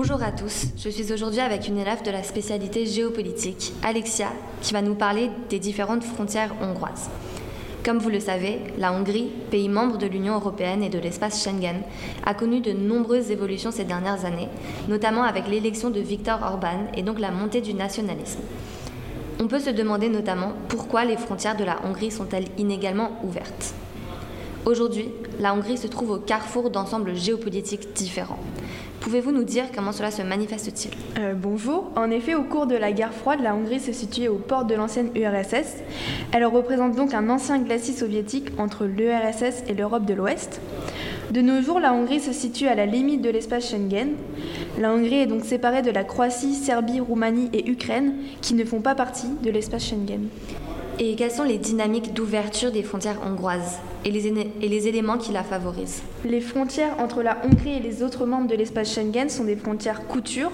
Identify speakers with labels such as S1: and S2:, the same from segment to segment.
S1: Bonjour à tous, je suis aujourd'hui avec une élève de la spécialité géopolitique, Alexia, qui va nous parler des différentes frontières hongroises. Comme vous le savez, la Hongrie, pays membre de l'Union européenne et de l'espace Schengen, a connu de nombreuses évolutions ces dernières années, notamment avec l'élection de Viktor Orban et donc la montée du nationalisme. On peut se demander notamment pourquoi les frontières de la Hongrie sont-elles inégalement ouvertes. Aujourd'hui, la Hongrie se trouve au carrefour d'ensembles géopolitiques différents. Pouvez-vous nous dire comment cela se manifeste-t-il?
S2: Euh, Bonjour. En effet, au cours de la guerre froide, la Hongrie se situait aux portes de l'ancienne URSS. Elle représente donc un ancien glacis soviétique entre l'URSS et l'Europe de l'Ouest. De nos jours, la Hongrie se situe à la limite de l'espace Schengen. La Hongrie est donc séparée de la Croatie, Serbie, Roumanie et Ukraine, qui ne font pas partie de l'espace Schengen.
S1: Et quelles sont les dynamiques d'ouverture des frontières hongroises et les, et les, éléments qui la favorisent?
S2: Les frontières entre la Hongrie et les autres membres de l'espace Schengen sont des frontières couture.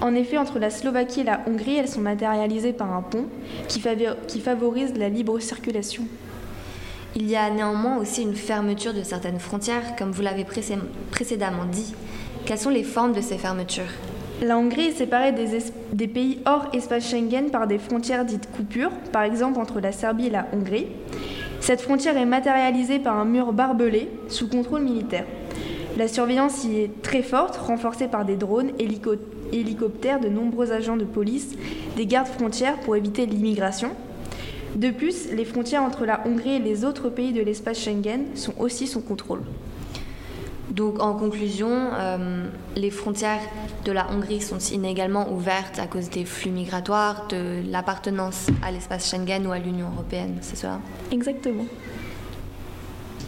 S2: En effet, entre la Slovaquie et la Hongrie, elles sont matérialisées par un pont qui, qui favorise la libre circulation.
S1: Il y a néanmoins aussi une fermeture de certaines frontières, comme vous l'avez précédemment dit. Quelles sont les formes de ces fermetures?
S2: La Hongrie est séparée des, pays hors espace Schengen par des frontières dites coupures, par exemple entre la Serbie et la Hongrie. Cette frontière est matérialisée par un mur barbelé sous contrôle militaire. La surveillance y est très forte, renforcée par des drones, hélicoptères, de nombreux agents de police, des gardes frontières pour éviter l'immigration. De plus, les frontières entre la Hongrie et les autres pays de l'espace Schengen sont aussi sous contrôle.
S1: Donc en conclusion, euh, les frontières de la Hongrie sont inégalement ouvertes à cause des flux migratoires, de l'appartenance à l'espace Schengen ou à l'Union européenne, c'est cela
S2: Exactement.